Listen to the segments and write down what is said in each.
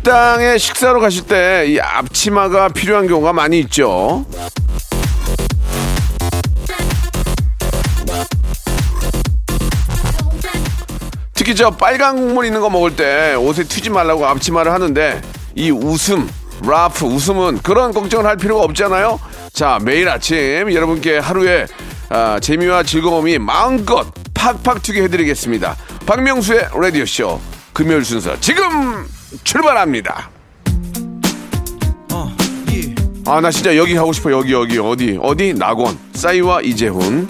식당에 식사로 가실 때 이 앞치마가 필요한 경우가 많이 있죠. 특히 저 빨간 국물 있는 거 먹을 때 옷에 튀지 말라고 앞치마를 하는데 이 웃음, 라프, 웃음은 그런 걱정을 할 필요가 없잖아요. 자, 매일 아침 여러분께 하루에 아, 재미와 즐거움이 마음껏 팍팍 튀게 해드리겠습니다. 박명수의 라디오쇼 금요일 순서 지금 출발합니다. 아, 나 진짜 여기 가고 싶어. 여기, 여기, 어디, 어디? 낙원. 싸이와 이재훈.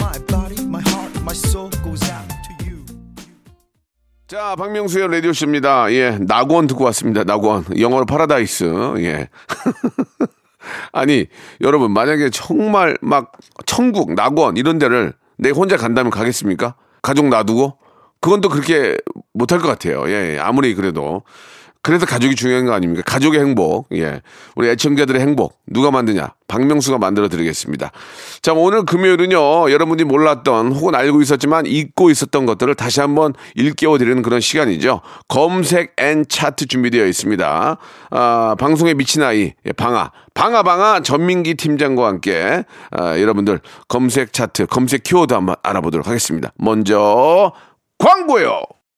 자, 박명수의 라디오쇼입니다. 예, 낙원 듣고 왔습니다. 낙원. 영어로 파라다이스. 예. 아니, 여러분, 만약에 정말 막 천국, 낙원 이런 데를 내 혼자 간다면 가겠습니까? 가족 놔두고? 그건 또 그렇게 못할 것 같아요. 예, 예, 아무리 그래도. 그래서 가족이 중요한 거 아닙니까? 가족의 행복. 예. 우리 애청자들의 행복. 누가 만드냐? 박명수가 만들어 드리겠습니다. 자, 오늘 금요일은요, 여러분이 몰랐던 혹은 알고 있었지만 잊고 있었던 것들을 다시 한번 일깨워 드리는 그런 시간이죠. 검색 and 차트 준비되어 있습니다. 아, 방송에 미친 아이, 예, 방아. 방아, 방아 전민기 팀장과 함께, 아, 여러분들 검색 차트, 검색 키워드 한번 알아보도록 하겠습니다. 먼저, 광고요!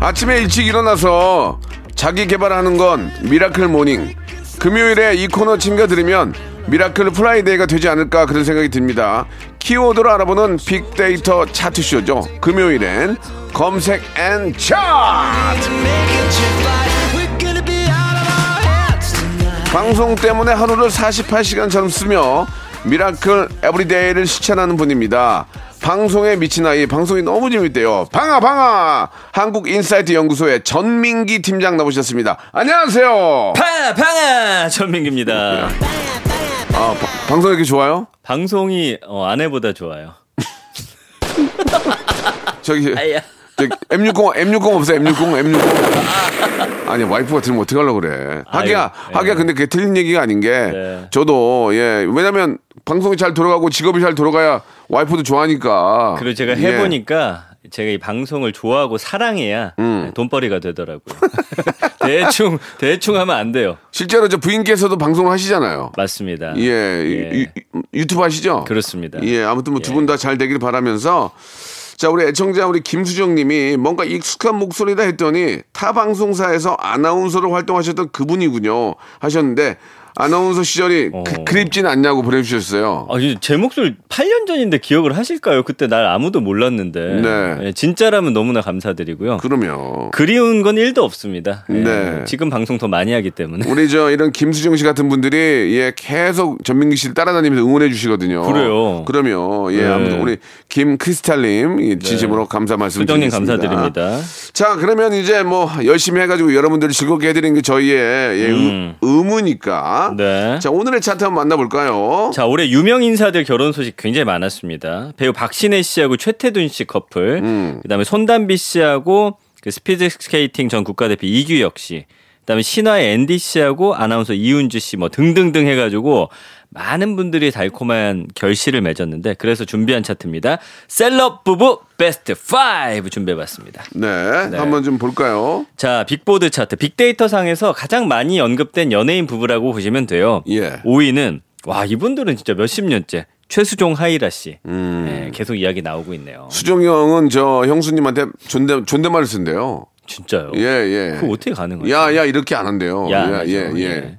아침에 일찍 일어나서 자기 개발하는 건 miracle morning. 금요일에 이 코너 챙겨 들으면 miracle Friday가 되지 않을까 그런 생각이 듭니다. 키워드로 알아보는 빅데이터 차트쇼죠. 금요일엔 검색 and 차트. 방송 때문에 하루를 48시간처럼 쓰며 miracle everyday를 실천하는 분입니다. 방송에 미친 아이, 방송이 너무 재밌대요. 방아, 방아! 한국 인사이트 연구소의 전민기 팀장 나오셨습니다. 안녕하세요. 방아 방아 전민기입니다. 아, 바- 방송 이렇게 좋아요? 방송이 어, 아내보다 좋아요. 저기, 아야. 저기 M60, M60 없어요? M60, M60. 아니, 와이프가 들으면 어떡하려고 그래. 하기야, 아유, 예. 하기야, 근데 그게 틀린 얘기가 아닌 게, 네. 저도, 예, 왜냐면, 방송이 잘 돌아가고 직업이 잘 돌아가야 와이프도 좋아하니까. 그리고 제가 예. 해보니까 제가 이 방송을 좋아하고 사랑해야 음. 돈벌이가 되더라고요. 대충 대충 하면 안 돼요. 실제로 저 부인께서도 방송을 하시잖아요. 맞습니다. 예, 예. 유, 유튜브 하시죠? 그렇습니다. 예, 아무튼 뭐두 예. 분다 잘 되길 바라면서 자, 우리 애청자 우리 김수정 님이 뭔가 익숙한 목소리다 했더니 타 방송사에서 아나운서로 활동하셨던 그분이군요. 하셨는데 아나운서 시절이 어. 그, 그립진 않냐고 보내주셨어요. 아, 이제 목소리 8년 전인데 기억을 하실까요? 그때 날 아무도 몰랐는데. 네. 예, 진짜라면 너무나 감사드리고요. 그러면 그리운 건 1도 없습니다. 예, 네. 지금 방송 더 많이 하기 때문에. 우리 저 이런 김수정 씨 같은 분들이 예 계속 전민기 씨를 따라다니면서 응원해 주시거든요. 그래요. 그러면 예 네. 아무튼 우리 김크리스탈님 예, 진심으로 감사 말씀 드리겠습니다. 감사드립니다. 자, 그러면 이제 뭐 열심히 해가지고 여러분들을 즐겁게 해드리는 게 저희의 예, 음. 의, 의무니까. 네. 자, 오늘의 차트 한번 만나볼까요? 자, 올해 유명 인사들 결혼 소식 굉장히 많았습니다. 배우 박신혜 씨하고 최태준 씨 커플, 음. 그 다음에 손담비 씨하고 그 스피드 스케이팅 전 국가대표 이규혁 씨, 그다음에 신화의 앤디 씨하고 아나운서 이은주 씨 뭐 등등등 해가지고 많은 분들이 달콤한 결실을 맺었는데 그래서 준비한 차트입니다. 셀럽 부부 베스트 5 준비해봤습니다. 네, 네. 한번 좀 볼까요? 자, 빅보드 차트 빅데이터 상에서 가장 많이 언급된 연예인 부부라고 보시면 돼요. 예. 5위는 와 이분들은 진짜 몇십 년째 최수종 하희라 씨. 음. 네, 계속 이야기 나오고 있네요. 수종이 형은 저 형수님한테 존대 존댓말을 쓴대요. 진짜요? 예, 예. 그거 어떻게 가능하죠? 야, 야 이렇게 안 한대요. 야, 예, 맞아. 예, 예. 예.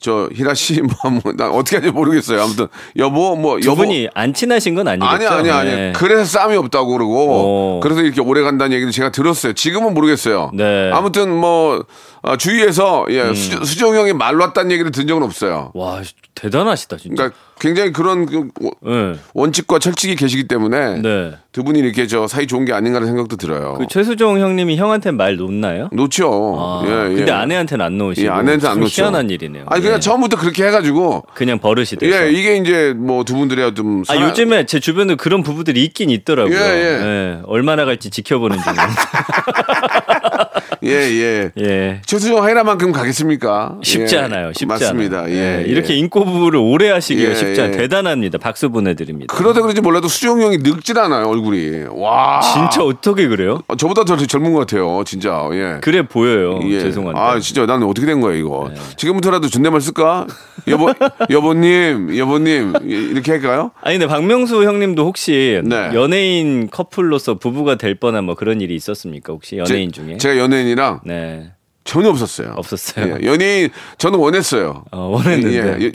저 희라 씨, 뭐, 뭐, 난 어떻게 하는지 모르겠어요. 아무튼 여보, 뭐두 여보. 분이 안 친하신 건 아니겠죠? 아니 아니 아니. 네. 그래서 싸움이 없다고 그러고 어. 그래서 이렇게 오래 간다는 얘기를 제가 들었어요. 지금은 모르겠어요. 네. 음. 아무튼 뭐 어, 주위에서 예, 수, 수정 형이 말로 왔다는 얘기를 들은 적은 없어요. 와 대단하시다 진짜. 그러니까 굉장히 그런 그 원- 네. 원칙과 철칙이 계시기 때문에 네. 두 분이 이렇게 저 사이 좋은 게 아닌가라는 생각도 들어요. 그 최수종 형님이 형한테 말 놓나요? 놓죠. 아, 예, 예. 근데 아내한테는 안 놓으시고. 예, 아내한테 안참 놓죠. 희한한 일이네요. 아니 그냥 예. 처음부터 그렇게 해가지고 그냥 버릇이 돼서. 예 이게 이제 뭐 두 분들이야 좀 아, 사나- 요즘에 제 주변에 그런 부부들이 있긴 있더라고요. 예, 예. 얼마나 갈지 지켜보는 중입니다. 예 예. 예. 최수정 하이라만큼 가겠습니까? 쉽지 예, 않아요. 쉽지 맞습니다. 않아요. 예, 이렇게 예. 인고 부부를 오래 하시기가 예, 쉽지 않아요. 예. 대단합니다. 박수 보내드립니다. 그러다 그런지 몰라도 수정 형이 늙질 않아요 얼굴이. 와. 진짜 어떻게 그래요? 어, 저보다 더 젊은 것 같아요. 진짜. 예. 그래 보여요. 예. 죄송한데. 네. 아 진짜 나는 어떻게 된 거야 이거. 지금부터라도 존댓말 쓸까? 여보 여보님 여보님 예, 이렇게 할까요? 아니 근데 박명수 형님도 혹시 네. 연예인 커플로서 부부가 될 뻔한 뭐 그런 일이 있었습니까? 혹시 연예인 제- 중에? 제가 연예인 이랑 네. 전혀 없었어요. 없었어요? 예, 연예인 저는 원했어요. 어, 원했는데. 예, 예.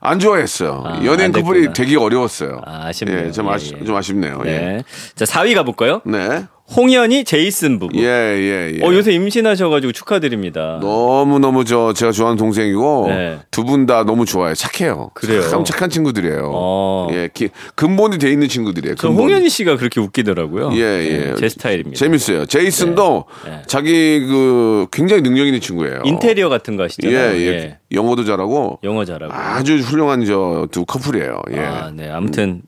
안 좋아했어요. 아, 연예인 안 커플이. 되기 어려웠어요. 아, 아쉽네요. 예, 좀, 예, 아쉽, 예. 좀 아쉽네요. 예. 네. 자 4위 가볼까요? 네. 홍현이 제이슨 부부. 예, 예, 예. 어 요새 임신하셔가지고 축하드립니다. 너무 너무 저 제가 좋아하는 동생이고 네. 두분 다 너무 좋아요. 착해요. 그래요? 참 착한 친구들이에요. 어. 예, 기, 근본이 돼 있는 친구들이에요. 저 근본. 홍현희 씨가 그렇게 웃기더라고요. 예, 예. 네, 제 스타일입니다. 재밌어요. 제이슨도 네. 자기 그 굉장히 능력 있는 친구예요. 인테리어 같은 거 예, 하시잖아요. 예, 영어도 잘하고 영어 잘하고. 아주 훌륭한 저 두 커플이에요. 예. 아, 네. 아무튼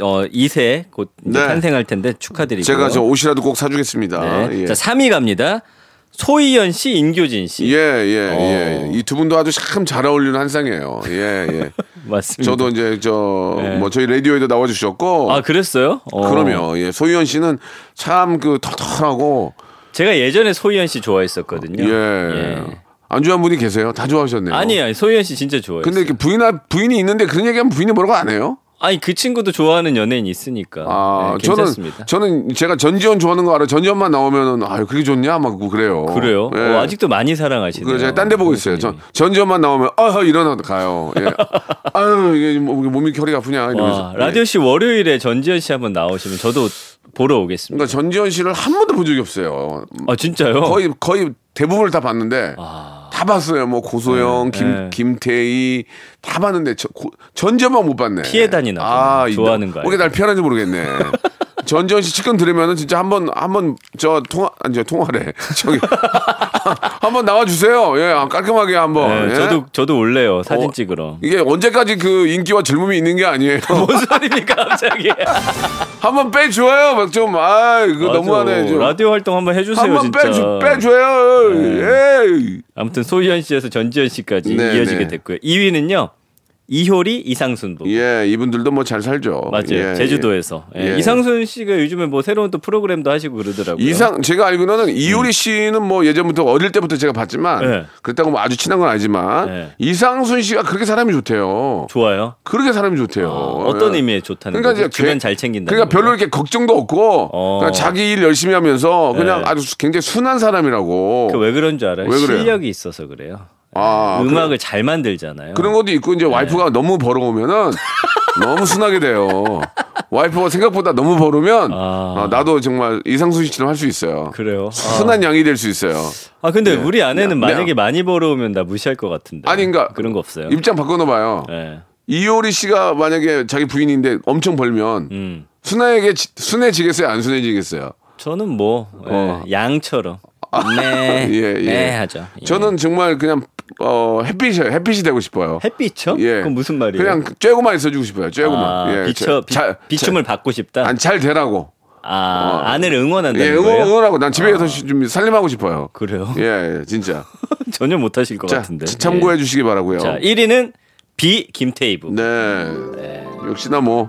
어 2세 곧 네. 탄생할 텐데 축하드리고요. 제가 저 옷이라도 꼭 사주겠습니다. 네. 예. 자 3위 갑니다. 소희연 씨, 인교진 씨. 예, 예, 어. 예. 이 두 분도 아주 참 잘 어울리는 한 쌍이에요. 예, 예. 맞습니다. 저도 이제 저 네. 뭐 저희 라디오에도 나와 주셨고 아 그랬어요? 어. 그럼요. 예. 소희연 씨는 참 그 털털하고 제가 예전에 소희연 씨 좋아했었거든요. 예. 안 좋아하는 분이 계세요? 다 좋아하셨네요. 아니, 아니 소희연 씨 진짜 좋아했어요. 근데 이렇게 부인 부인이 있는데 그런 얘기하면 부인이 뭐라고 안 해요? 아니 그 친구도 좋아하는 연예인 있으니까. 아, 네, 저는 괜찮습니다. 저는 제가 전지현 좋아하는 거 알아요. 전지현만 나오면은 아유 그게 좋냐 막 그래요. 그래요? 예. 어, 아직도 많이 사랑하시네요. 그래 제가 딴 데 보고 있어요. 전 전지현만 나오면 아 일어나 가요. 예. 아유 이게 뭐, 몸이 결이 아프냐 이러면서. 와, 라디오 씨 월요일에 전지현 씨 한번 나오시면 저도 보러 오겠습니다. 그러니까 전지현 씨를 한 번도 본 적이 없어요. 아 진짜요? 거의 거의 대부분을 다 봤는데 아, 다 봤어요. 뭐 고소영, 네, 김 네. 김태희 다 봤는데 저, 고, 전지현만 못 봤네. 피해 다니나. 이 좋아하는 거왜날 피하는지 모르겠네. 전지현 씨 치권 들으면은 진짜 한번 한번 저 통화 아니 저 통화래 저기 한번 나와 주세요. 예 깔끔하게 한번. 네, 예? 저도 저도 올래요 사진 어, 찍으러. 이게 언제까지 그 인기와 젊음이 있는 게 아니에요. 무슨 소리입니까 갑자기? 한번 빼줘요. 막 좀 아 이거 맞아. 너무하네. 좀. 라디오 활동 한번 해주세요 한번 진짜. 네. 빼줘 빼줘요. 에이. 아무튼 소희연 씨에서 전지현 씨까지 네, 이어지게 네. 됐고요. 2위는요 이효리 이상순 부부. 예, 이분들도 뭐 잘 살죠. 맞아요. 예, 제주도에서 예. 예. 이상순 씨가 요즘에 뭐 새로운 또 프로그램도 하시고 그러더라고요. 이상 제가 알기로는 이효리 씨는 뭐 예전부터 어릴 때부터 제가 봤지만 네. 그렇다고 뭐 아주 친한 건 아니지만 네. 이상순 씨가 그렇게 사람이 좋대요. 좋아요. 그렇게 사람이 좋대요. 어, 어떤 예. 의미에 좋다는 그러니까 거죠? 이제 주변 걔- 잘 챙긴다. 그러니까 별로 이렇게 걱정도 없고 어. 그냥 자기 일 열심히 하면서 그냥 네. 아주 수- 굉장히 순한 사람이라고. 그 왜 그런 줄 알아요? 왜 그래요? 실력이 있어서 그래요. 아, 음악을 잘 만들잖아요. 그런 것도 있고 이제 와이프가 너무 벌어오면은 너무 순하게 돼요. 와이프가 생각보다 너무 벌으면 아. 아, 나도 정말 이상순 씨처럼 할 수 있어요. 그래요. 순한 양이 될 수 있어요. 아 근데 네. 우리 아내는 네. 만약에 많이 벌어오면 나 무시할 것 같은데. 아니, 그러니까 그런 거 없어요. 입장 바꿔놓아봐요. 네. 이효리 씨가 만약에 자기 부인인데 엄청 벌면 음. 순하게 지- 순해지겠어요? 안 순해지겠어요? 저는 뭐 어. 예, 양처럼 네, 예, 예. 네 하죠. 예. 저는 정말 그냥 어, 햇빛이 햇빛이 되고 싶어요. 햇빛이요? 예. 그건 무슨 말이에요? 그냥 쬐고만 있어주고 싶어요. 쬐고만. 아, 예, 비춰 비, 잘- 비춤을 받고 싶다. 잘- 아니, 잘 되라고. 아 아내를 응원한다는 예, 거예요? 아. 응원, 응원하고 난 집에서 좀 살림하고 싶어요. 그래요? 예, 예, 진짜. 전혀 못 하실 것 자, 같은데. 참고해 예. 주시기 바라고요. 자 1위는 비 김태희 부부. 네. 역시나 뭐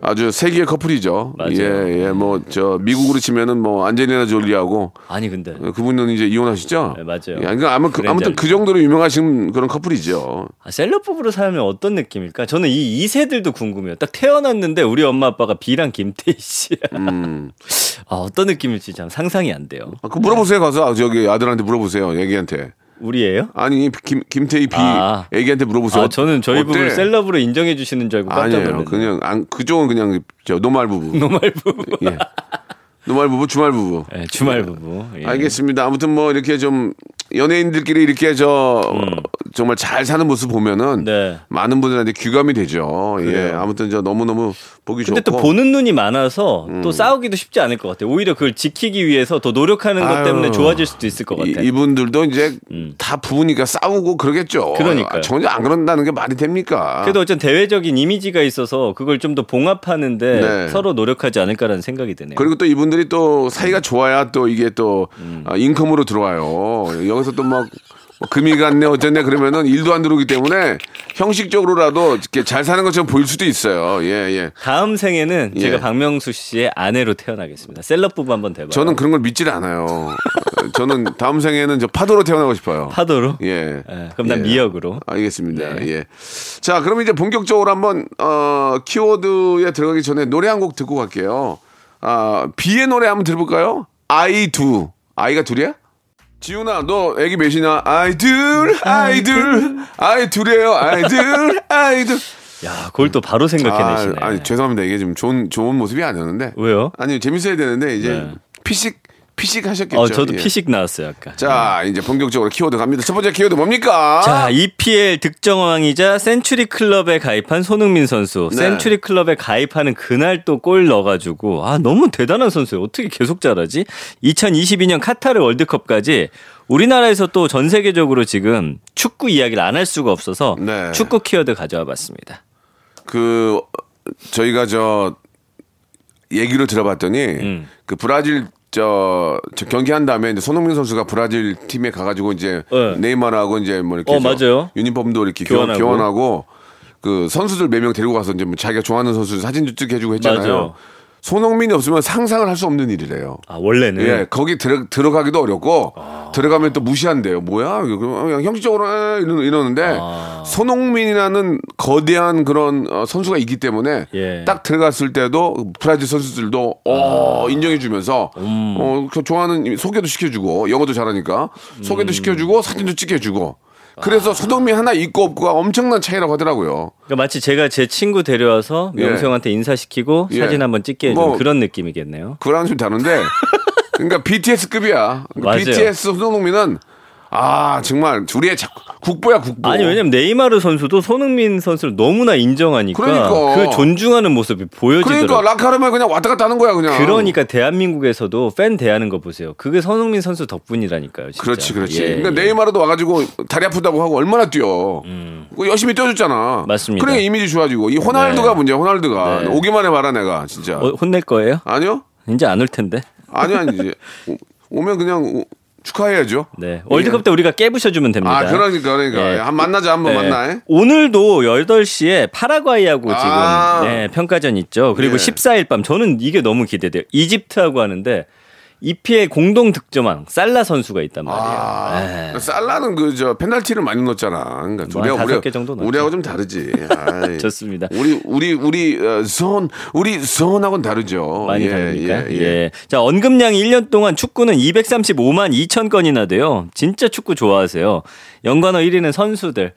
아주 세계 커플이죠. 맞아요. 예, 예. 뭐 저 미국으로 치면은 뭐 안젤리나 졸리하고 아니 근데 그분은 이제 이혼하시죠? 네, 맞아요. 예, 그러니까 아무, 그, 아무튼 그 정도로 유명하신 그런 커플이죠. 아, 셀럽부부로 살면 어떤 느낌일까? 저는 이 2세들도 궁금해요. 딱 태어났는데 우리 엄마 아빠가 B랑 김태희 씨야. 음. 아, 어떤 느낌일지 참 상상이 안 돼요. 아, 그 물어보세요 가서 아, 저기 아들한테 물어보세요 애기한테. 우리예요? 아니 김 김태희 비 아. 애기한테 물어보세요. 아, 저는 저희 어때? 부부를 셀럽으로 인정해 주시는 줄 알고 깜짝. 놀랐네요. 그냥 안, 그쪽은 그냥 저 노말 부부. 노말 부부. 예. 노말 부부, 주말 부부. 네, 주말 부부. 예. 알겠습니다. 아무튼 뭐 이렇게 좀 연예인들끼리 이렇게 저 정말 잘 사는 모습 보면은 음. 네. 많은 분들한테 귀감이 되죠. 예. 아무튼 저 너무 너무 보기 근데 좋고. 음. 또 보는 눈이 많아서 또 싸우기도 쉽지 않을 것 같아요. 오히려 그걸 지키기 위해서 더 노력하는 것 아유. 때문에 좋아질 수도 있을 것 같아요. 이, 분들도 이제 다 부부니까 싸우고 그러겠죠. 음. 그러니까요. 아, 전혀 안 그런다는 게 말이 됩니까? 그래도 어쨌든 대외적인 이미지가 있어서 그걸 좀 더 봉합하는데 네. 서로 노력하지 않을까라는 생각이 드네요. 그리고 또 이분들이 또 사이가 좋아야 또 이게 또 음. 아, 인컴으로 들어와요. 여기서 또막 금이 갔네 어쨌네 그러면은 일도 안 들어오기 때문에 형식적으로라도 이렇게 잘 사는 것처럼 보일 수도 있어요. 예, 예. 다음 생에는 예. 제가 박명수 씨의 아내로 태어나겠습니다. 셀럽 부부 한번 돼봐요. 저는 그런 걸 믿질 않아요. 어, 저는 다음 생에는 저 파도로 태어나고 싶어요. 파도로. 예. 예, 그럼 난 예. 미역으로. 알겠습니다. 네. 예. 자, 그럼 이제 본격적으로 한번 어, 키워드에 들어가기 전에 노래 한 곡 듣고 갈게요. 아, 비의 노래 한번 들어볼까요? 아이 두. 아이가 둘이야? 지훈아, 너 애기 몇이냐? 아이 둘, 아이 둘, 아이 둘이에요. 아이 둘, 아이 둘. 야, 그걸 또 바로 생각해내시네. 아, 아니 죄송합니다. 이게 좀 좋은 좋은 모습이 아니었는데. 왜요? 아니 재밌어야 되는데 이제 네. 피식 피식 하셨겠죠. 어, 저도 예. 피식 나왔어요, 아까. 자, 이제 본격적으로 키워드 갑니다. 첫 번째 키워드 뭡니까? 자, EPL 득점왕이자 센츄리 클럽에 가입한 손흥민 선수. 네. 센츄리 클럽에 가입하는 그날 또 골 넣어가지고 아 너무 대단한 선수예요. 어떻게 계속 잘하지? 2022년 카타르 월드컵까지 우리나라에서 또 전 세계적으로 지금 축구 이야기를 안 할 수가 없어서 네. 축구 키워드 가져와 봤습니다. 그 저희가 저 얘기를 들어봤더니 음. 그 브라질 저, 저 경기한 다음에 이제 손흥민 선수가 브라질 팀에 가가지고 이제 네. 네이마르하고 이제 뭐 이렇게 어, 저 맞아요. 유니폼도 이렇게 교환, 교환하고. 교환하고 그 선수들 몇 명 데리고 가서 이제 뭐 자기가 좋아하는 선수 사진도 찍게 해주고 했잖아요. 맞아요. 손흥민이 없으면 상상을 할 수 없는 일이래요. 아 원래는 예, 거기 들어, 들어가기도 어렵고 들어가면 또 무시한대요. 뭐야? 그냥 형식적으로 해, 이러, 이러는데 아. 손흥민이라는 거대한 그런 어, 선수가 있기 때문에 예. 딱 들어갔을 때도 브라질 선수들도 어, 인정해주면서 어, 그 좋아하는 소개도 시켜주고 영어도 잘하니까 소개도 시켜주고 사진도 찍혀주고 그래서 손흥민 하나 있고 없고가 엄청난 차이라고 하더라고요. 그러니까 마치 제가 제 친구 데려와서 예. 명수 형한테 인사시키고 예. 사진 한번 찍게 해준 뭐, 그런 느낌이겠네요. 그거랑 좀 다른데 그러니까 BTS급이야. 맞아요. BTS 손흥민은 아 정말 우리의 자- 국보야 국보. 아니 왜냐면 네이마르 선수도 손흥민 선수를 너무나 인정하니까 그러니까. 그 존중하는 모습이 보여지더라고요. 그러니까 라카르면 그냥 왔다 갔다 하는 거야 그냥. 그러니까 대한민국에서도 팬 대하는 거 보세요. 그게 손흥민 선수 덕분이라니까요. 진짜. 그렇지 그렇지. 예, 그러니까 예. 음. 네이마르도 와가지고 다리 아프다고 하고 얼마나 뛰어. 그거 열심히 뛰어줬잖아. 맞습니다. 그러니까 이미지 좋아지고 이 호날두가 네. 문제야 호날두가 네. 오기만 해봐라 내가 진짜. 어, 혼낼 거예요? 아니요 이제 안 올 텐데. 아니요 아니지. 오- 오면 그냥 오- 축하해야죠. 네. 월드컵 때 우리가 깨부셔주면 됩니다. 아 그러니까 그러니까 예. 한 만나자 한번 네. 만나. 오늘도 8시에 파라과이하고 지금 아. 네, 평가전 있죠. 그리고 예. 14일 밤 저는 이게 너무 기대돼요. 이집트하고 하는데 EPL 공동 득점왕 살라 선수가 있단 말이에요. 아, 네. 살라는 그 저 페널티를 많이 넣었잖아. 그러니까 뭐한 우리하고 우리. 우리하고 좀 다르지. 좋습니다. 우리 우리 우리 어, 손 우리 손하고는 다르죠. 많이 예, 다릅니까? 예, 예, 예. 자, 언급량이 1년 동안 축구는 235만 2천 건이나 돼요. 진짜 축구 좋아하세요. 연관어 1위는 선수들.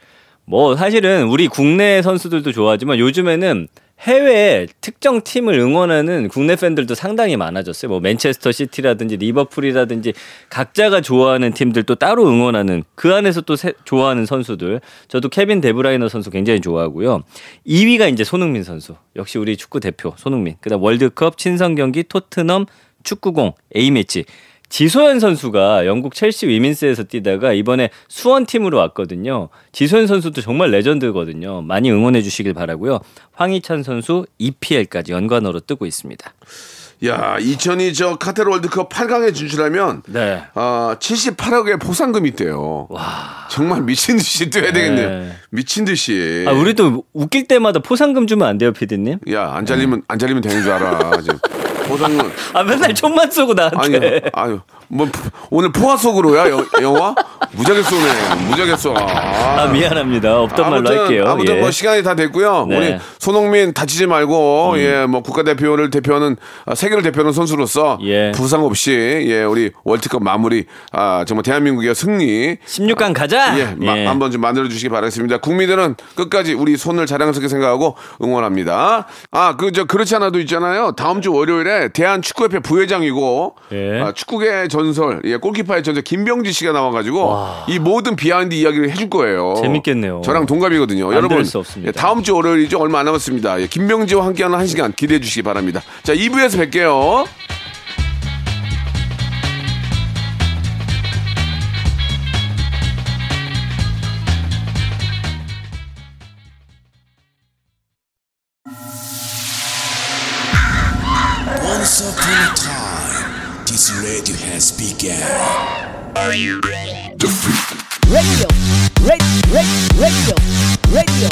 뭐 사실은 우리 국내 선수들도 좋아하지만 요즘에는 해외 특정 팀을 응원하는 국내 팬들도 상당히 많아졌어요. 뭐 맨체스터 시티라든지 리버풀이라든지 각자가 좋아하는 팀들 또 따로 응원하는 그 안에서 또 세- 좋아하는 선수들. 저도 케빈 데브라이너 선수 굉장히 좋아하고요. 2위가 이제 손흥민 선수. 역시 우리 축구 대표 손흥민. 그다음 월드컵 친선 경기 토트넘 축구공 A매치. 지소연 선수가 영국 첼시 위민스에서 뛰다가 이번에 수원 팀으로 왔거든요. 지소연 선수도 정말 레전드거든요. 많이 응원해 주시길 바라고요. 황희찬 선수 EPL까지 연관어로 뜨고 있습니다. 야, 2002 저 카타르 월드컵 8강에 진출하면 네. 어, 78억의 보상금이 있대요. 정말 미친 듯이 뛰어야 되겠네요. 네. 미친 듯이. 아, 우리도 웃길 때마다 포상금 주면 안 돼요, 피디님? 야, 안 잘리면 안 잘리면 되는 줄 알아. 지금. 보상금 아, 맨날 총만 쏘고 아니, 나한테. 아유, 뭐 푸- 오늘 포화 속으로야 여- 영화? 무지하게 쏘네. 무지하게 쏘. 아, 아, 미안합니다. 없던 말로 아무튼, 할게요. 아무튼 예. 뭐 시간이 다 됐고요. 네. 음. 우리 손흥민 다치지 말고 예, 뭐 국가대표를 대표하는 아, 세계를 대표하는 선수로서 예. 부상 없이 예, 우리 월드컵 마무리 아, 정말 대한민국의 승리 16강 가자! 예, 마- 예. 한번 좀 만들어 주시기 바라겠습니다. 국민들은 끝까지 우리 손을 자랑스럽게 생각하고 응원합니다. 아, 그 저 그렇지 않아도 있잖아요. 다음 주 월요일에 대한 축구협회 부회장이고 예. 아, 축구계 전설, 예, 골키파의 전설 김병지 씨가 나와가지고 이 모든 behind 이야기를 해줄 거예요. 재밌겠네요. 저랑 동갑이거든요. 안 여러분. 예, 다음 주 월요일이죠. 얼마 안 남았습니다. 예, 김병지와 함께하는 한 시간 기대해 주시기 바랍니다. 자, 2부에서 뵐게요. Radio has begun. radio, radio, radio, radio, radio.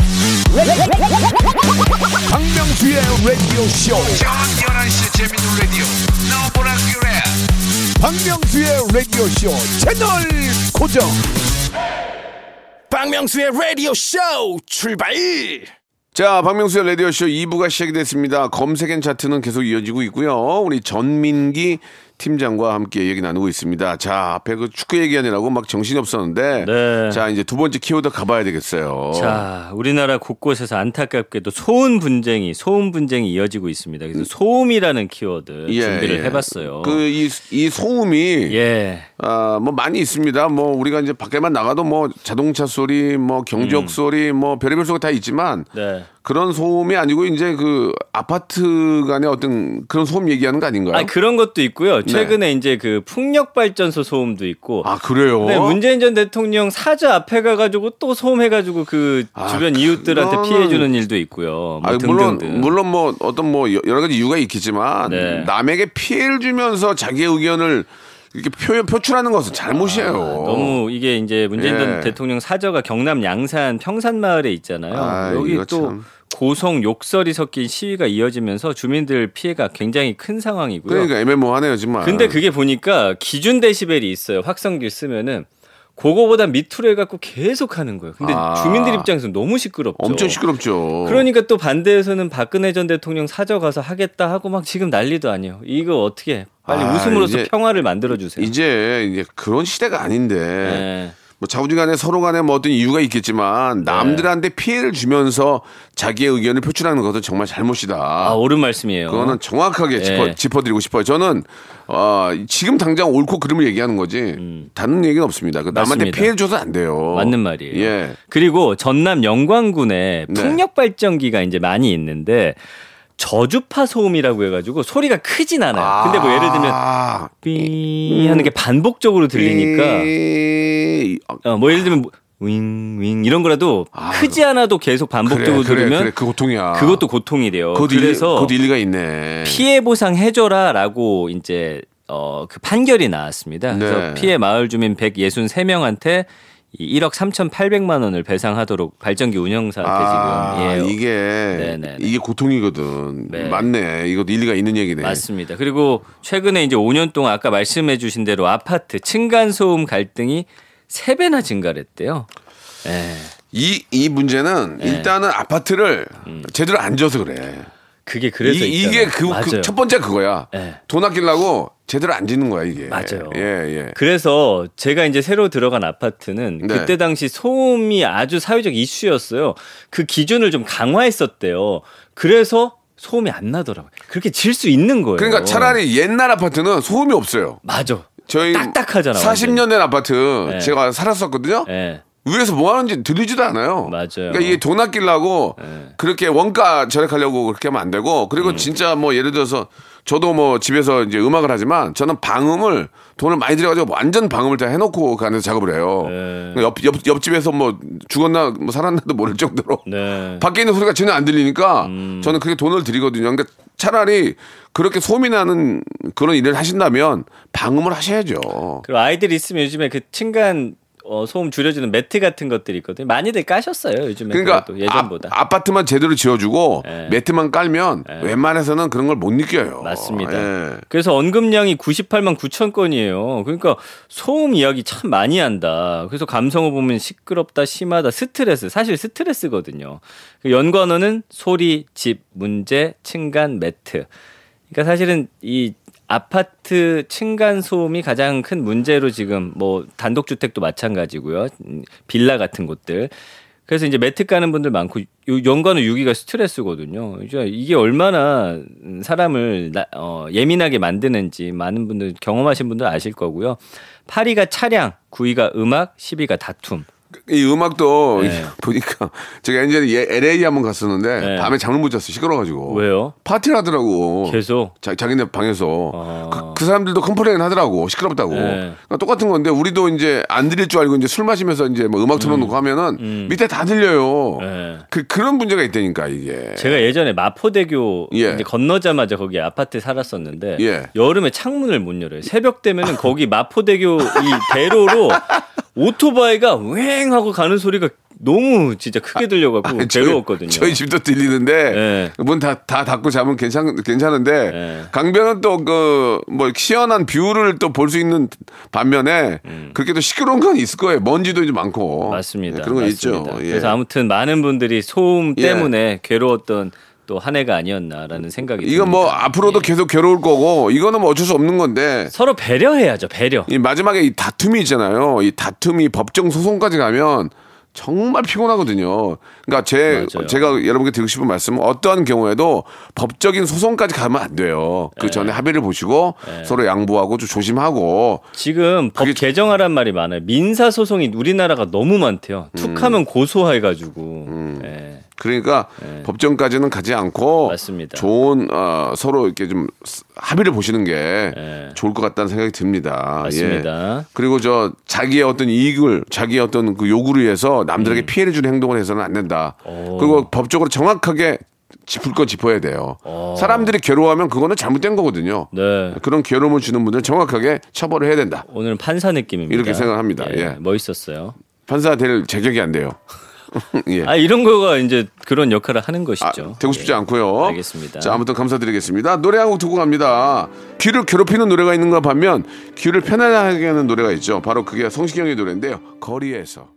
박명수의 라디오 쇼. 저녁 11시 재밌는 라디오. 너보라 그래. 박명수의 라디오 쇼 채널 고정. 박명수의 라디오 쇼 출발! 자, 박명수의 라디오쇼 2부가 시작이 됐습니다. 검색엔 차트는 계속 이어지고 있고요. 우리 전민기 팀장과 함께 얘기 나누고 있습니다. 자, 앞에 그 축구 얘기하느라고 막 정신이 없었는데. 네. 자, 이제 두 번째 키워드 가봐야 되겠어요. 자, 우리나라 곳곳에서 안타깝게도 소음 분쟁이 소음 분쟁이 이어지고 있습니다. 그래서 소음이라는 키워드 예, 준비를 예. 해 봤어요. 그, 이, 이 소음이. 예, 아, 뭐 많이 있습니다. 뭐 우리가 이제 밖에만 나가도 뭐 자동차 소리, 뭐 경적 음. 소리, 뭐 별의별 소리 다 있지만 네. 그런 소음이 아니고 이제 그 아파트 간의 어떤 그런 소음 얘기하는 거 아닌가요? 아 그런 것도 있고요. 최근에 이제 그 풍력 발전소 소음도 있고. 아, 그래요? 네, 문재인 전 대통령 사저 앞에 가가지고 또 소음해가지고 그 아, 주변 이웃들한테 피해주는 일도 있고요. 뭐 아. 물론 물론 뭐 어떤 뭐 여- 여러 가지 이유가 있겠지만 네. 남에게 피해를 주면서 자기의 의견을 이렇게 표, 표출하는 것은 잘못이에요. 너무 이게 이제 문재인 예. 전 대통령 사저가 경남 양산 평산마을에 있잖아요. 아, 여기 또 참. 고성 욕설이 섞인 시위가 이어지면서 주민들 피해가 굉장히 큰 상황이고요. 그러니까 애매모호하네요, 정말. 근데 그게 보니까 기준 데시벨이 있어요. 확성기 쓰면은 그거보다 밑으로 해갖고 계속 하는 거예요. 근데 아. 주민들 입장에서 너무 시끄럽죠. 엄청 시끄럽죠. 그러니까 또 반대에서는 박근혜 전 대통령 사저 가서 하겠다 하고 막 지금 난리도 아니에요. 이거 어떻게 빨리 아, 웃음으로써 이제- 평화를 만들어 주세요. 이제 이제 그런 시대가 아닌데 네. 뭐 자우지간에 서로 간에 뭐 어떤 이유가 있겠지만 남들한테 피해를 주면서 자기의 의견을 표출하는 것은 정말 잘못이다. 아 옳은 말씀이에요. 그거는 정확하게 짚어, 예. 짚어드리고 싶어요. 저는 어, 지금 당장 옳고 그름을 얘기하는 거지 다른 얘기는 없습니다. 그 남한테 음. 맞습니다. 피해를 줘서 안 돼요. 맞는 말이에요. 예. 그리고 전남 영광군에 네. 풍력 발전기가 이제 많이 있는데 저주파 소음이라고 해가지고 소리가 크진 않아요. 근데 뭐 예를 들면 아, 삐 하는 게 반복적으로 들리니까 이- 아, 어, 뭐 예를 들면 윙윙 이런 거라도 크지 않아도 계속 반복적으로 그래, 들으면 그래, 그 고통이야. 그것도 고통이래요. 그것도 일- 그래서 그것도 일리 가 있네. 피해 보상 해줘라라고 이제 어 그 판결이 나왔습니다. 그래서 네. 피해 마을 주민 163명한테 1억 3,800만 원을 배상하도록 발전기 운영사한테 아, 지금 예, 이게 네네네. 이게 고통이거든. 네. 맞네. 이것도 일리가 있는 얘기네. 맞습니다. 그리고 최근에 이제 5년 동안 아까 말씀해 주신 대로 아파트 층간 소음 갈등이 3배나 증가를 했대요. 예. 이, 이 문제는 네. 일단은 아파트를 제대로 안 줘서 그래. 그게 음. 그래서 이, 이게 그, 있잖아요. 그. 첫 번째 그거야. 네. 돈 아끼려고 제대로 안 짓는 거야, 이게. 맞아요. 예, 예. 그래서 제가 이제 새로 들어간 아파트는 네. 그때 당시 소음이 아주 사회적 이슈였어요. 그 기준을 좀 강화했었대요. 그래서 소음이 안 나더라고요. 그렇게 질 수 있는 거예요. 그러니까 차라리 옛날 아파트는 소음이 없어요. 맞아. 저희 딱딱하잖아, 40년 된 아파트 네. 제가 살았었거든요. 예. 위에서 뭐 하는지 들리지도 않아요. 맞아요. 그러니까 이게 돈 아끼려고 네. 그렇게 원가 절약하려고 그렇게 하면 안 되고 그리고 음. 진짜 뭐 예를 들어서 저도 뭐 집에서 이제 음악을 하지만 저는 방음을 돈을 많이 들여가지고 완전 방음을 다 해놓고 가면서 작업을 해요. 네. 옆, 옆, 옆집에서 뭐 죽었나 뭐 살았나도 모를 정도로 네. 밖에 있는 소리가 전혀 안 들리니까 음. 저는 그게 돈을 들이거든요. 그러니까 차라리 그렇게 소미 나는 그런 일을 하신다면 방음을 하셔야죠. 그리고 아이들 있으면 요즘에 그 층간 어, 소음 줄여주는 매트 같은 것들이 있거든요. 많이들 까셨어요 요즘에 그러니까 그래도 예전보다. 아, 파트만 제대로 지어주고 예. 매트만 깔면 웬만해서는 그런 걸 못 느껴요. 맞습니다. 예. 그래서 언급량이 98만 9천 건이에요. 그러니까 소음 이야기 참 많이 한다. 그래서 감성어 보면 시끄럽다, 심하다, 스트레스. 사실 스트레스거든요. 그 연관어는 소리, 집, 문제, 층간, 매트. 그러니까 사실은 이 아파트 층간 소음이 가장 큰 문제로 지금 뭐 단독주택도 마찬가지고요. 음, 빌라 같은 곳들. 그래서 이제 매트 까는 분들 많고 요- 연관어 6위가 스트레스거든요. 이제 이게 얼마나 사람을 나- 어, 예민하게 만드는지 많은 분들 경험하신 분들 아실 거고요. 8위가 차량, 9위가 음악, 10위가 다툼. 이 음악도 네. 보니까 제가 예전에 예- LA 한번 갔었는데 네. 밤에 잠을 못 잤어 시끄러가지고 왜요? 파티를 하더라고. 계속 자, 자기네 방에서 어. 그, 그 사람들도 complain 하더라고 시끄럽다고. 네. 그러니까 똑같은 건데 우리도 이제 안 들릴 줄 알고 이제 술 마시면서 이제 뭐 음악 틀어놓고 하면은 밑에 다 들려요. 네. 그 그런 문제가 있다니까 이게. 제가 예전에 마포대교 예. 건너자마자 거기 아파트에 살았었는데 예. 여름에 창문을 못 열어요. 새벽 되면은 거기 마포대교 이 대로로 오토바이가 왱 하고 가는 소리가 너무 진짜 크게 들려갖고 아니, 저희- 괴로웠거든요. 저희 집도 들리는데 네. 문다 다 닫고 자면 괜찮 괜찮은데 네. 강변은 또 그 뭐 시원한 view를 또 볼 수 있는 반면에 그렇게 또 시끄러운 건 있을 거예요. 먼지도 이제 많고 음. 맞습니다. 네, 그런 거 맞습니다. 있죠. 예. 그래서 아무튼 많은 분들이 소음 예. 때문에 괴로웠던 또 한 해가 아니었나라는 생각이 이건 뭐 듭니다. 앞으로도 예. 계속 괴로울 거고 이거는 뭐 어쩔 수 없는 건데 서로 배려해야죠. 배려. 이 마지막에 이 다툼이 있잖아요. 이 다툼이 법정 소송까지 가면 정말 피곤하거든요. 그러니까 제 맞아요. 제가 여러분께 드리고 싶은 말씀은 어떠한 경우에도 법적인 소송까지 가면 안 돼요. 네. 그 전에 합의를 보시고 서로 양보하고 좀 조심하고 지금 법 개정하란 말이 많아요. 민사 소송이 우리나라가 너무 많대요. 음. 툭하면 고소해 가지고. 예. 그러니까 법정까지는 가지 않고 맞습니다. 좋은 어, 서로 이렇게 좀 스- 합의를 보시는 게 네. 좋을 것 같다는 생각이 듭니다. 맞습니다. 예. 그리고 저 자기의 어떤 이익을 자기의 어떤 그 요구를 위해서 남들에게 피해를 주는 행동을 해서는 안 된다. 음. 오. 그리고 법적으로 정확하게 짚을 거 짚어야 돼요. 오. 사람들이 괴로워하면 그거는 잘못된 거거든요. 네. 그런 괴로움을 주는 분들 은 정확하게 처벌을 해야 된다. 오늘은 판사 느낌입니다. 이렇게 생각합니다. 예. 멋있었어요. 판사 될 자격이 안 돼요. 예. 아 이런 거가 이제 그런 역할을 하는 아, 것이죠. 되고 싶지 예. 않고요. 알겠습니다. 자, 아무튼 감사드리겠습니다. 노래 한 곡 듣고 갑니다. 귀를 괴롭히는 노래가 있는가 반면 귀를 편안하게 하는 노래가 있죠. 바로 그게 성시경의 노래인데요. 거리에서.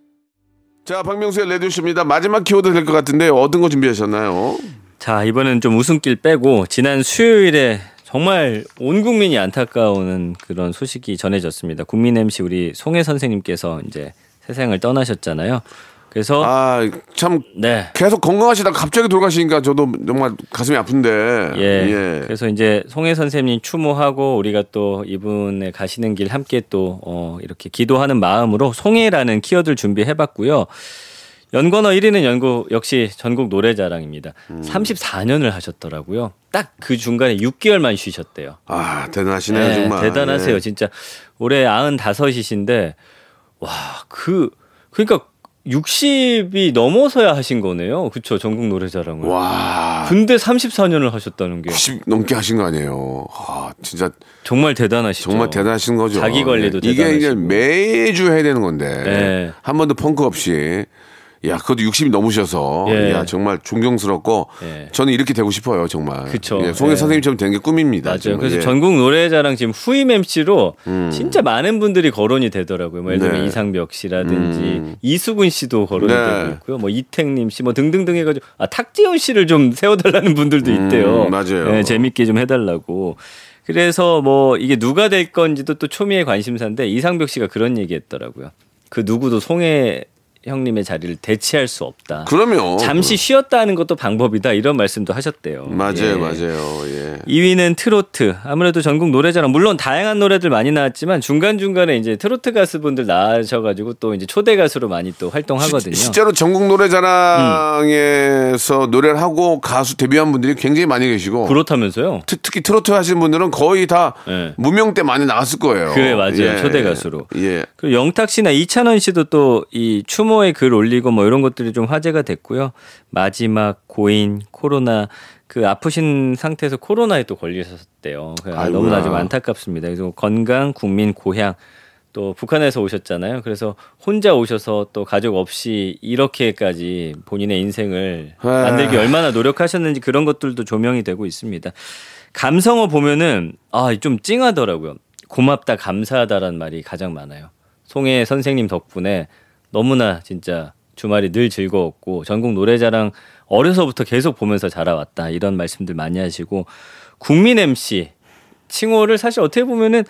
자, 박명수의 레디오쇼입니다. 마지막 키워드 될 것 같은데요. 어떤 거 준비하셨나요? 자 이번엔 좀 웃음길 빼고 지난 수요일에 정말 온 국민이 안타까워하는 그런 소식이 전해졌습니다. 국민 MC 우리 송혜 선생님께서 이제 세상을 떠나셨잖아요. 그래서 아, 참 네. 계속 건강하시다가 갑자기 돌아가시니까 저도 정말 가슴이 아픈데. 예. 그래서 이제 송혜 선생님 추모하고 우리가 또 이분의 가시는 길 함께 또 어, 이렇게 기도하는 마음으로 송혜라는 키워드를 준비해봤고요. 연관어 1위는 연구 역시 전국 노래자랑입니다. 음. 34년을 하셨더라고요. 딱 그 중간에 6개월만 쉬셨대요. 아, 대단하시네요, 네, 정말. 대단하세요. 예. 진짜 올해 95이신데 와, 그 그러니까 60이 넘어서야 하신 거네요. 그렇죠. 전국 노래자랑을. 와. 근데 34년을 하셨다는 게 90 넘게 하신 거 아니에요. 아, 진짜 정말 대단하시죠. 정말 대단하신 거죠. 자기 관리도 예. 이게 이게 대단하시고. 매주 해야 되는 건데 네. 한 번도 펑크 없이 야 그것도 60이 넘으셔서 예. 야 정말 존경스럽고 예. 저는 이렇게 되고 싶어요 정말. 그쵸. 예, 송혜 예. 선생님처럼 되는 게 꿈입니다. 맞아요. 정말. 그래서 예. 전국 노래자랑 지금 후임 MC로 진짜 많은 분들이 거론이 되더라고요. 뭐 예를 들면 네. 이상벽 씨라든지 음. 이수근 씨도 거론이 네. 되고 있고요. 뭐 이택님 씨, 뭐 등등등 해가지고 아 탁지훈 씨를 좀 세워달라는 분들도 있대요. 음, 맞아요. 네, 재밌게 좀 해달라고. 그래서 뭐 이게 누가 될 건지도 또 초미의 관심사인데 이상벽 씨가 그런 얘기했더라고요. 그 누구도 송혜 형님의 자리를 대체할 수 없다. 그러면 잠시 쉬었다 하는 것도 방법이다. 이런 말씀도 하셨대요. 맞아요, 예. 맞아요. 예. 2위는 트로트. 아무래도 전국 노래자랑 물론 다양한 노래들 많이 나왔지만 중간 중간에 이제 트로트 가수분들 나와셔가지고 또 이제 초대 가수로 많이 또 활동하거든요. 시- 실제로 전국 노래자랑에서 노래를 하고 가수 데뷔한 분들이 굉장히 많이 계시고 그렇다면서요? 특, 특히 트로트 하시는 분들은 거의 다 예. 무명 때 많이 나왔을 거예요. 그래, 맞아요. 예, 초대 예. 가수로. 예. 그리고 영탁 씨나 이찬원 씨도 또 이 추모에 글 올리고 뭐 이런 것들이 좀 화제가 됐고요. 마지막 고인 코로나 그 아프신 상태에서 코로나에 또 걸리셨대요. 너무나 좀 안타깝습니다. 그래서 건강, 국민, 고향 또 북한에서 오셨잖아요. 그래서 혼자 오셔서 또 가족 없이 이렇게까지 본인의 인생을 아. 만들기 얼마나 노력하셨는지 그런 것들도 조명이 되고 있습니다. 감성어 보면은 아 좀 찡하더라고요. 고맙다 감사하다라는 말이 가장 많아요. 송혜 선생님 덕분에 너무나 진짜 주말이 늘 즐거웠고 전국 노래자랑 어려서부터 계속 보면서 자라왔다 이런 말씀들 많이 하시고 국민 MC 칭호를 사실 어떻게 보면은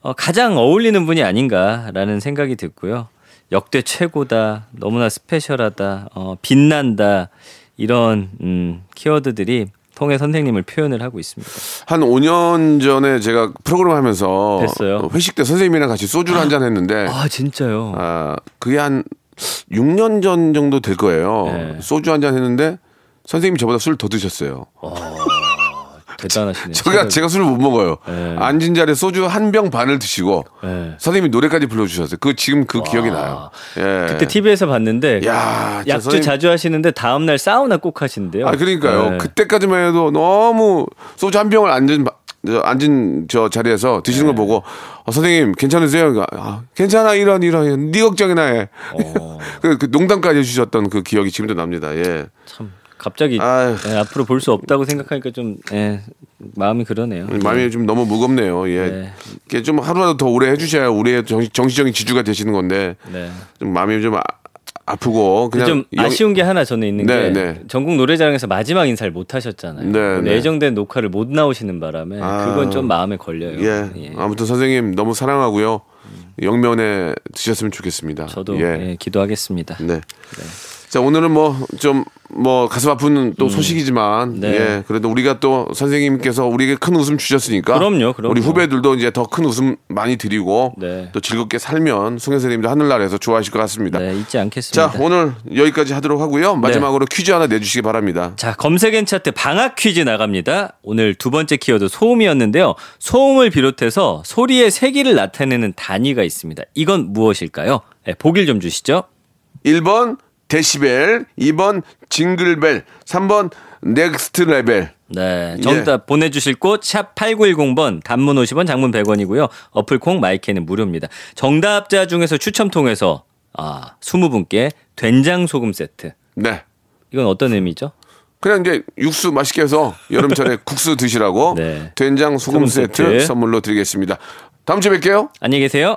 어, 가장 어울리는 분이 아닌가라는 생각이 듣고요. 역대 최고다, 너무나 스페셜하다, 어, 빛난다 이런 음, 키워드들이 통해 선생님을 표현을 하고 있습니다. 한 5년 전에 제가 프로그램 하면서 됐어요? 회식 때 선생님이랑 같이 소주를 한잔 했는데 아 진짜요? 아, 그게 한 6년 전 정도 될 거예요. 네. 소주 한 잔 했는데 선생님이 저보다 술 더 드셨어요. 대단하시네요. 제가 제가 술을 못 먹어요. 네. 앉은 자리에 소주 한 병 반을 드시고 네. 선생님이 노래까지 불러주셨어요. 그 지금 그 기억이 나요. 예. 그때 TV에서 봤는데 야, 저 약주 선생님- 자주 하시는데 다음 날 사우나 꼭 하신대요. 아 그러니까요. 네. 그때까지만 해도 너무 소주 한 병을 앉은 앉은 저 자리에서 드시는 네. 걸 보고 어, 선생님 괜찮으세요? 그러니까, 아, 괜찮아 이런 이런 네 걱정이나 해. 어. 그, 그 농담까지 해주셨던 그 기억이 지금도 납니다. 예. 참 갑자기. 예, 앞으로 볼 수 없다고 생각하니까 좀 예, 마음이 그러네요. 마음이 좀 너무 무겁네요. 예. 네. 이게 좀 하루라도 더 오래 해주셔야 우리의 정, 정신적인 지주가 되시는 건데 네. 좀 마음이 좀 아, 아프고 그냥 좀 영- 아쉬운 게 하나 저는 있는 네, 게 네. 전국 노래자랑에서 마지막 인사를 못 하셨잖아요. 네, 네. 예정된 녹화를 못 나오시는 바람에 아. 그건 좀 마음에 걸려요. 예. 예. 아무튼 선생님 너무 사랑하고요. 영면에 드셨으면 좋겠습니다. 저도 예. 예, 기도하겠습니다. 네. 자 오늘은 뭐 좀 뭐 가슴 아픈 또 소식이지만 음. 네. 예 그래도 우리가 또 선생님께서 우리에게 큰 웃음 주셨으니까 그럼요, 그럼요. 우리 후배들도 이제 더 큰 웃음 많이 드리고 네. 또 즐겁게 살면 송혜 선생님도 하늘나라에서 좋아하실 것 같습니다. 네, 잊지 않겠습니다. 자 오늘 여기까지 하도록 하고요. 마지막으로 퀴즈 하나 내주시기 바랍니다. 자, 검색 N 차트 방학 퀴즈 나갑니다. 오늘 두 번째 키워드 소음이었는데요. 소음을 비롯해서 소리의 세기를 나타내는 단위가 있습니다. 이건 무엇일까요? 네, 보길 좀 주시죠. 1번 데시벨, 2번 징글벨, 3번 Next Level. 네, 예. 정답 보내주실 곳 샵 8910번 단문 50원 장문 100원이고요. 어플콩 마이크는 무료입니다. 정답자 중에서 추첨 통해서 아, 20분께 된장 소금 세트. 네. 이건 어떤 의미죠? 그냥 이제 육수 맛있게 해서 여름철에 국수 드시라고 네. 된장 소금 소금 세트, 세트. 선물로 드리겠습니다. 다음 주에 뵐게요. 안녕히 계세요.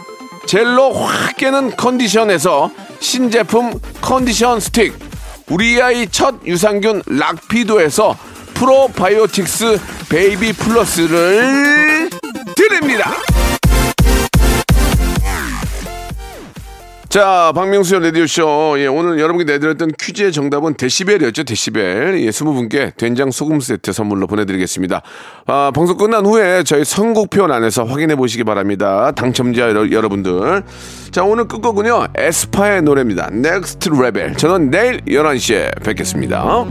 젤로 확 깨는 컨디션에서 신제품 컨디션 스틱 우리 아이 첫 유산균 락피도에서 프로바이오틱스 베이비 플러스를 드립니다. 자, 박명수의 라디오쇼. 예, 오늘 여러분께 내드렸던 퀴즈의 정답은 데시벨이었죠, 데시벨. 예, 20분께 된장 소금 세트 선물로 보내드리겠습니다. 아, 방송 끝난 후에 저희 선곡표 안에서 확인해 보시기 바랍니다. 당첨자 여러, 여러분들. 자, 오늘 끝곡은요, 에스파의 노래입니다. Next Level. 저는 내일 11시에 뵙겠습니다.